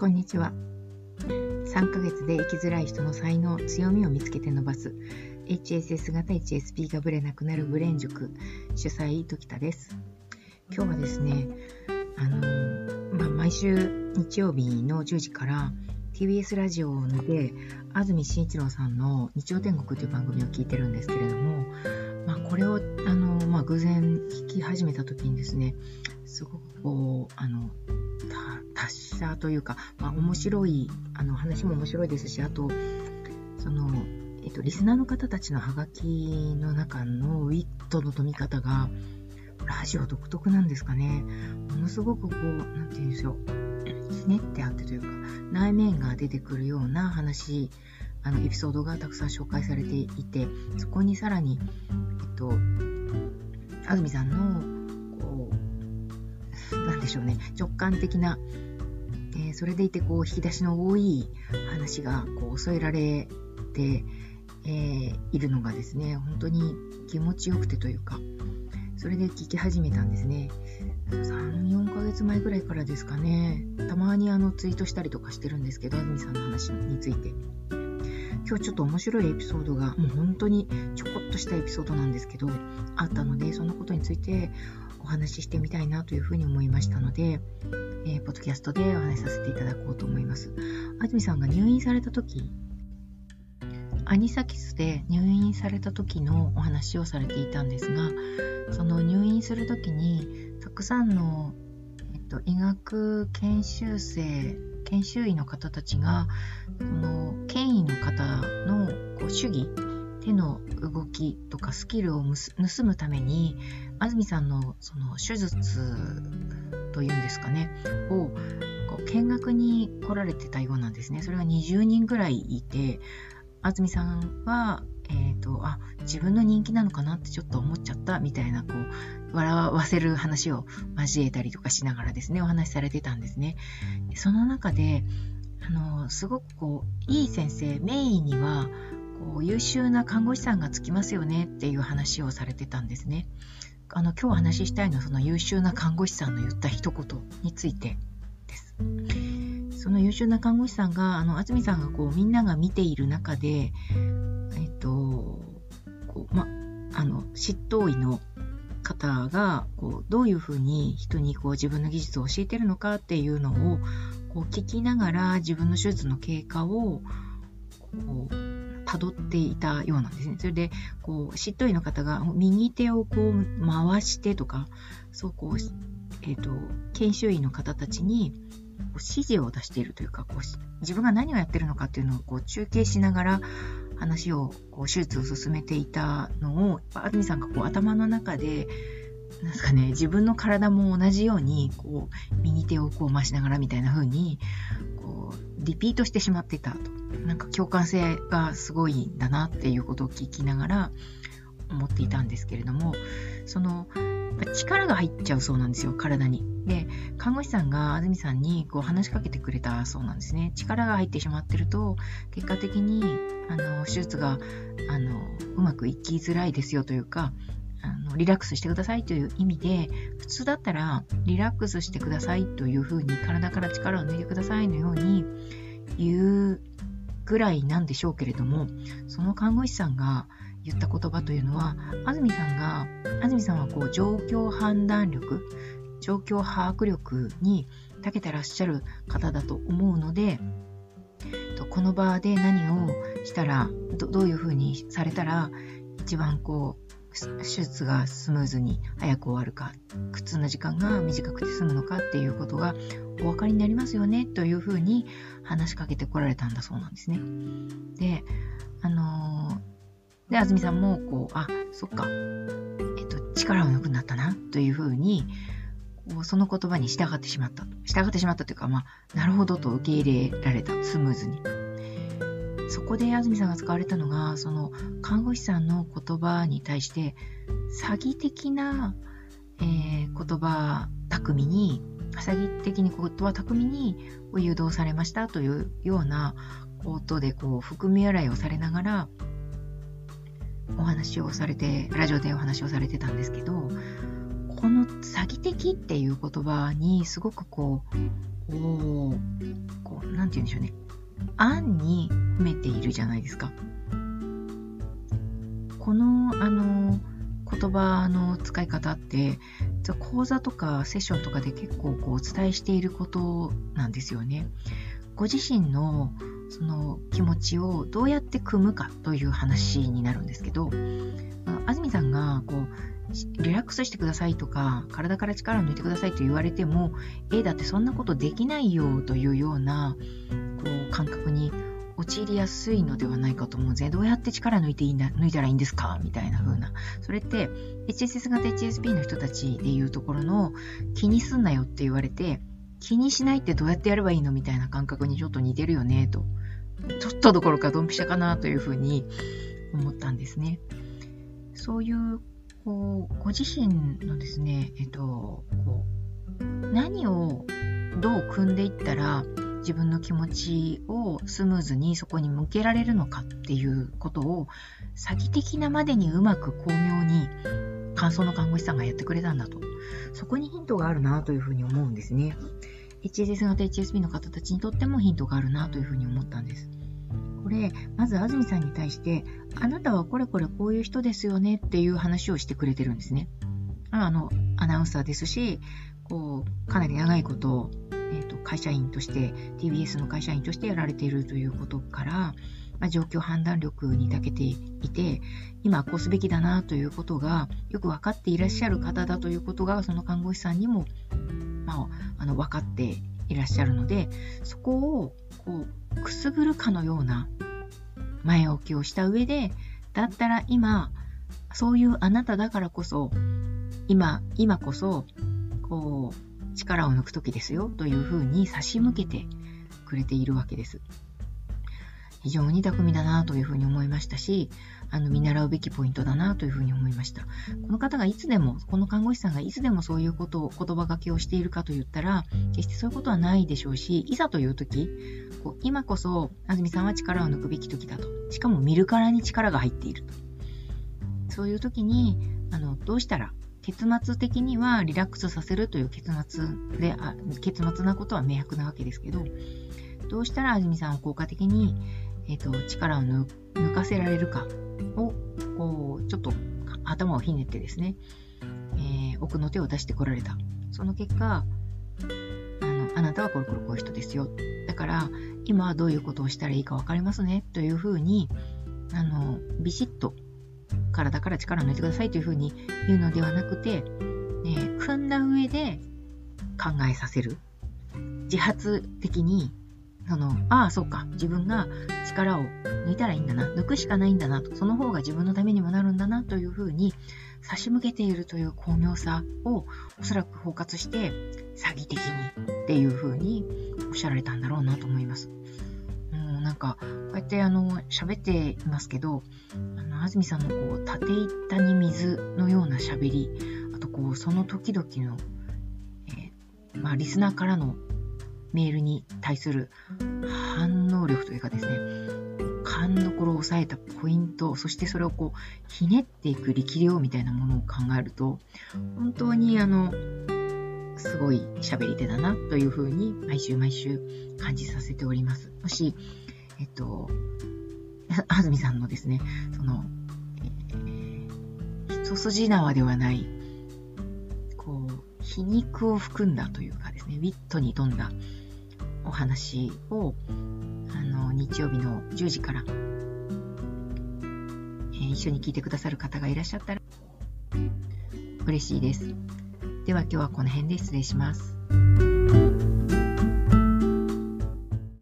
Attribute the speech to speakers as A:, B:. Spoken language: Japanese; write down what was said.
A: こんにちは。3ヶ月で生きづらい人の才能、強みを見つけて伸ばす HSS 型 HSP がぶれなくなるブレン塾主催時田です。今日はですね、あの、まあ、毎週日曜日の10時から TBS ラジオで安住紳一郎さんの日曜天国という番組を聞いてるんですけれども、まあ、これをあの、まあ、偶然聞き始めた時にですねすごくこうあの達者というか、まあ、面白いあの話も面白いですしあとその、えっと、リスナーの方たちのハガキの中のウィットの飛み方がラジオ独特なんですかね。ものすごくこう何て言うんでしょうひねってあってというか内面が出てくるような話あのエピソードがたくさん紹介されていてそこにさらに、えっと、安住さんのうなんでしょうね。直感的な、えー、それでいてこう引き出しの多い話がこう添えられて、えー、いるのがですね本当に気持ちよくてというかそれで聞き始めたんですね。34ヶ月前ぐらいからですかねたまにあのツイートしたりとかしてるんですけど安住さんの話について。今日ちょっと面白いエピソードが、もう本当にちょこっとしたエピソードなんですけど、あったので、そのことについてお話ししてみたいなというふうに思いましたので、えー、ポッドキャストでお話しさせていただこうと思います。安住さんが入院された時、アニサキスで入院された時のお話をされていたんですが、その入院する時に、たくさんの、えっと、医学研修生研修医の方たちがこの権威の方のこう主義手の動きとかスキルを盗むために安住さんのその手術というんですかねを見学に来られてたようなんですねそれが20人ぐらいいて安住さんはえーと、あ自分の人気なのかなってちょっと思っちゃったみたいなこう笑わせる話を交えたりとかしながらですねお話しされてたんですね。その中であのすごくこういい先生メインには優秀な看護師さんがつきますよねっていう話をされてたんですね。あの今日お話ししたいのはその優秀な看護師さんの言った一言についてです。その優秀な看護師さんがあの安住さんがこうみんなが見ている中でえっと、こう、ま、あの、執刀医の方が、こう、どういうふうに人にこう自分の技術を教えてるのかっていうのを、こう、聞きながら自分の手術の経過を、こう、辿っていたようなんですね。それで、こう、執刀医の方が右手をこう回してとか、そうこう、えっ、ー、と、研修医の方たちに、指示を出しているというか、こう自分が何をやってるのかっていうのをこう中継しながら話を、こう手術を進めていたのを、安住さんがこう頭の中で、なんですかね、自分の体も同じように、こう、右手をこう回しながらみたいな風に、こう、リピートしてしまってたと。なんか共感性がすごいんだなっていうことを聞きながら思っていたんですけれども、その、力が入っちゃうそうなんですよ、体に。で、看護師さんが安住さんにこう話しかけてくれたそうなんですね。力が入ってしまってると、結果的に、あの、手術が、あの、うまくいきづらいですよというか、あのリラックスしてくださいという意味で、普通だったら、リラックスしてくださいというふうに、体から力を抜いてくださいのように言うぐらいなんでしょうけれども、その看護師さんが、言った言葉というのは安住さんが安住さんはこう状況判断力状況把握力に長けてらっしゃる方だと思うのでこの場で何をしたらどういうふうにされたら一番こう手術がスムーズに早く終わるか苦痛な時間が短くて済むのかっていうことがお分かりになりますよねというふうに話しかけてこられたんだそうなんですね。であのーで、安住さんも、こう、あ、そっか、えっと、力を抜くんだったな、というふうにこう、その言葉に従ってしまった。従ってしまったというか、まあ、なるほどと受け入れられた、スムーズに。そこで安住さんが使われたのが、その看護師さんの言葉に対して、詐欺的な、えー、言葉巧みに、詐欺的に言葉巧みに誘導されましたというようなことで、こう、含み洗いをされながら、お話をされて、ラジオでお話をされてたんですけど、この詐欺的っていう言葉にすごくこう、こう、こう、なんて言うんでしょうね。案に褒めているじゃないですか。この、あの、言葉の使い方って、講座とかセッションとかで結構こうお伝えしていることなんですよね。ご自身のその気持ちをどうやって組むかという話になるんですけど、安住さんがこうリラックスしてくださいとか体から力を抜いてくださいと言われてもえだってそんなことできないよというような感覚に陥りやすいのではないかと思うんですね。どうやって力抜いていいんだ、抜いたらいいんですか？みたいな風な。それって、HSS 型 HSP の人たちでいうところの気にすんなよって言われて、気にしないってどうやってやればいいの？みたいな感覚にちょっと似てるよね、と。ちょっとどころかドンピシャかなというふうに思ったんですね。そういう、こう、ご自身のですね、えっと、こう、何をどう組んでいったら、自分の気持ちをスムーズにそこに向けられるのかっていうことを詐欺的なまでにうまく巧妙に感想の看護師さんがやってくれたんだと。そこにヒントがあるなというふうに思うんですね。HSS 型 HSP の方たちにとってもヒントがあるなというふうに思ったんです。これ、まず安住さんに対して、あなたはこれこれこういう人ですよねっていう話をしてくれてるんですね。あの、アナウンサーですし、こう、かなり長いことえーと、会社員として TBS の会社員としてやられているということから、まあ、状況判断力に長けていて今こうすべきだなということがよく分かっていらっしゃる方だということがその看護師さんにも、まあ、あの分かっていらっしゃるのでそこをこうくすぐるかのような前置きをした上でだったら今そういうあなただからこそ今今こそこう力を抜く時ですよというふうに差し向けてくれているわけです。非常に巧みだなというふうに思いましたし、あの、見習うべきポイントだなというふうに思いました。この方がいつでも、この看護師さんがいつでもそういうことを、言葉がけをしているかと言ったら、決してそういうことはないでしょうし、いざという時、こう今こそ、安住さんは力を抜くべき時だと。しかも見るからに力が入っていると。そういう時に、あの、どうしたら結末的にはリラックスさせるという結末であ、結末なことは明白なわけですけど、どうしたら安住さんを効果的に、えっ、ー、と、力を抜かせられるかを、こう、ちょっと頭をひねってですね、えー、奥の手を出してこられた。その結果、あの、あなたはこれこれこういう人ですよ。だから、今はどういうことをしたらいいか分かりますね。というふうに、あの、ビシッと体から力を抜いてくださいというふうに言うのではなくて、ね、組んだ上で考えさせる。自発的に、その、ああ、そうか、自分が力を抜いたらいいんだな、抜くしかないんだなと、その方が自分のためにもなるんだなというふうに差し向けているという巧妙さをおそらく包括して詐欺的にっていうふうにおっしゃられたんだろうなと思います。なんか、こうやってあの、喋っていますけど、あの、安住さんのこう、縦板に水のような喋り、あとこう、その時々の、えー、まあ、リスナーからのメールに対する反応力というかですね、勘どころを押さえたポイント、そしてそれをこう、ひねっていく力量みたいなものを考えると、本当にあの、すごい喋り手だなというふうに毎週毎週感じさせております。もし、えっと、安住さんのですね、その、えー、一筋縄ではない、こう、皮肉を含んだというかですね、ウィットに富んだお話を、あの、日曜日の10時から、えー、一緒に聞いてくださる方がいらっしゃったら、嬉しいです。では今日はこの辺で失礼します。